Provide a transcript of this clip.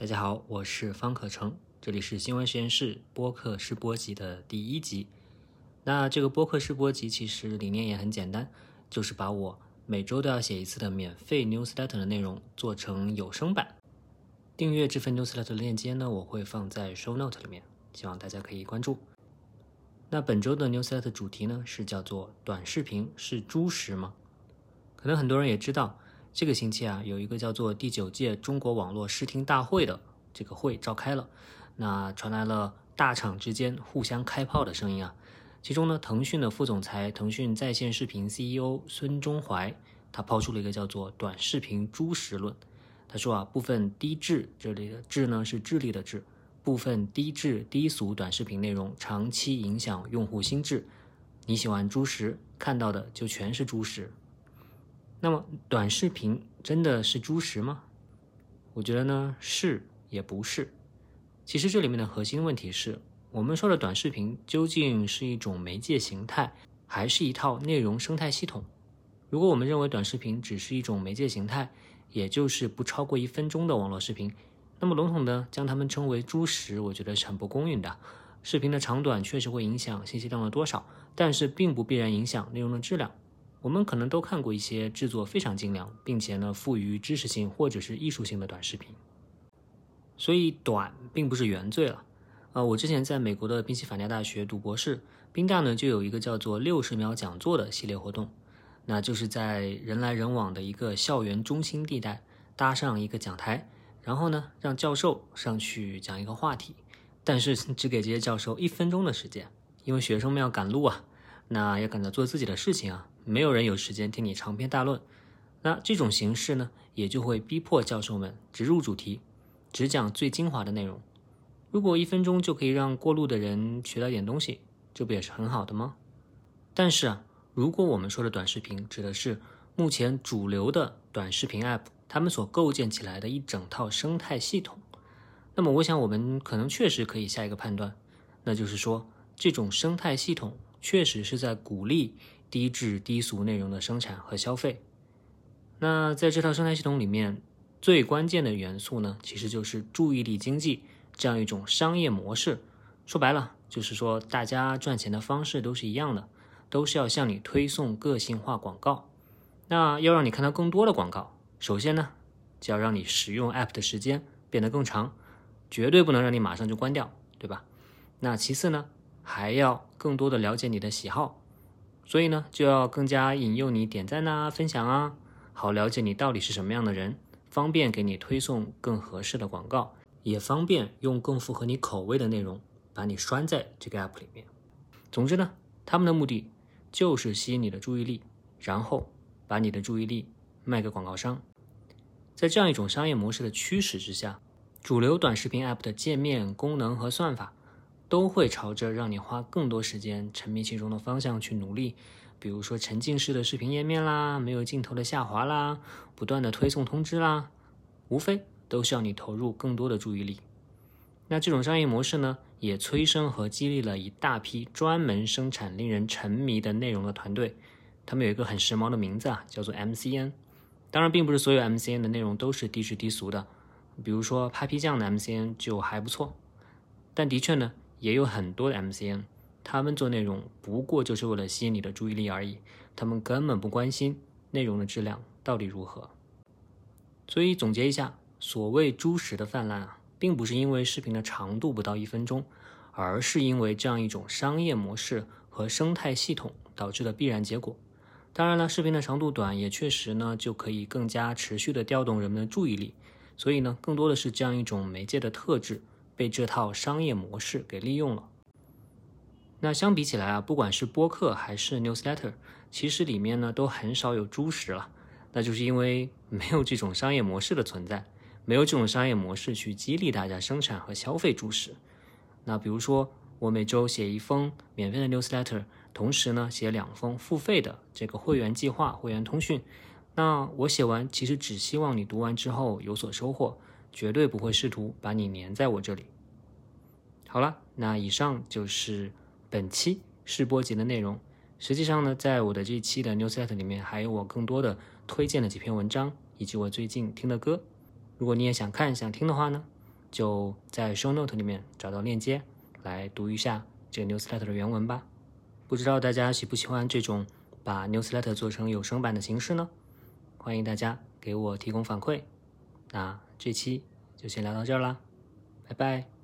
大家好，我是方可成，这里是新闻实验室播客试播集的第一集。那这个播客试播集其实理念也很简单，就是把我每周都要写一次的免费 newsletter 的内容做成有声版。订阅这份 newsletter 的链接呢，我会放在 show note 里面，希望大家可以关注。那本周的 newsletter 主题呢是叫做“短视频是猪食吗？”可能很多人也知道。这个星期啊，有一个叫做第九届中国网络视听大会的这个会召开了，那传来了大厂之间互相开炮的声音啊。其中呢，腾讯的副总裁、腾讯在线视频 CEO 孙忠怀，他抛出了一个叫做“短视频猪食论”。他说啊，部分低质，这里的质呢是智力的智，部分低质低俗短视频内容长期影响用户心智。你喜欢猪食，看到的就全是猪食。那么短视频真的是猪食吗？我觉得呢是也不是。其实这里面的核心问题是我们说的短视频究竟是一种媒介形态，还是一套内容生态系统？如果我们认为短视频只是一种媒介形态，也就是不超过一分钟的网络视频，那么笼统的将它们称为猪食，我觉得是很不公允的。视频的长短确实会影响信息量的多少，但是并不必然影响内容的质量。我们可能都看过一些制作非常精良，并且呢富于知识性或者是艺术性的短视频，所以短并不是原罪了。呃，我之前在美国的宾夕法尼亚大学读博士，宾大呢就有一个叫做六十秒讲座的系列活动，那就是在人来人往的一个校园中心地带搭上一个讲台，然后呢让教授上去讲一个话题，但是只给这些教授一分钟的时间，因为学生们要赶路啊，那要赶着做自己的事情啊。没有人有时间听你长篇大论，那这种形式呢，也就会逼迫教授们直入主题，只讲最精华的内容。如果一分钟就可以让过路的人学到点东西，这不也是很好的吗？但是啊，如果我们说的短视频指的是目前主流的短视频 App，他们所构建起来的一整套生态系统，那么我想我们可能确实可以下一个判断，那就是说这种生态系统确实是在鼓励。低质低俗内容的生产和消费，那在这套生态系统里面，最关键的元素呢，其实就是注意力经济这样一种商业模式。说白了，就是说大家赚钱的方式都是一样的，都是要向你推送个性化广告。那要让你看到更多的广告，首先呢，就要让你使用 App 的时间变得更长，绝对不能让你马上就关掉，对吧？那其次呢，还要更多的了解你的喜好。所以呢，就要更加引诱你点赞啊、分享啊，好了解你到底是什么样的人，方便给你推送更合适的广告，也方便用更符合你口味的内容把你拴在这个 app 里面。总之呢，他们的目的就是吸引你的注意力，然后把你的注意力卖给广告商。在这样一种商业模式的驱使之下，主流短视频 app 的界面、功能和算法。都会朝着让你花更多时间沉迷其中的方向去努力，比如说沉浸式的视频页面啦，没有镜头的下滑啦，不断的推送通知啦，无非都是要你投入更多的注意力。那这种商业模式呢，也催生和激励了一大批专门生产令人沉迷的内容的团队，他们有一个很时髦的名字啊，叫做 MCN。当然，并不是所有 MCN 的内容都是低质低俗的，比如说 Papi 酱的 MCN 就还不错，但的确呢。也有很多的 MCN，他们做内容不过就是为了吸引你的注意力而已，他们根本不关心内容的质量到底如何。所以总结一下，所谓猪食的泛滥啊，并不是因为视频的长度不到一分钟，而是因为这样一种商业模式和生态系统导致的必然结果。当然了，视频的长度短也确实呢就可以更加持续的调动人们的注意力，所以呢，更多的是这样一种媒介的特质。被这套商业模式给利用了。那相比起来啊，不管是播客还是 newsletter，其实里面呢都很少有猪食了。那就是因为没有这种商业模式的存在，没有这种商业模式去激励大家生产和消费猪食。那比如说，我每周写一封免费的 newsletter，同时呢写两封付费的这个会员计划、会员通讯。那我写完，其实只希望你读完之后有所收获。绝对不会试图把你粘在我这里。好了，那以上就是本期试播集的内容。实际上呢，在我的这一期的 Newsletter 里面，还有我更多的推荐的几篇文章，以及我最近听的歌。如果你也想看、想听的话呢，就在 Show Note 里面找到链接，来读一下这个 Newsletter 的原文吧。不知道大家喜不喜欢这种把 Newsletter 做成有声版的形式呢？欢迎大家给我提供反馈。那这期就先聊到这儿啦拜拜。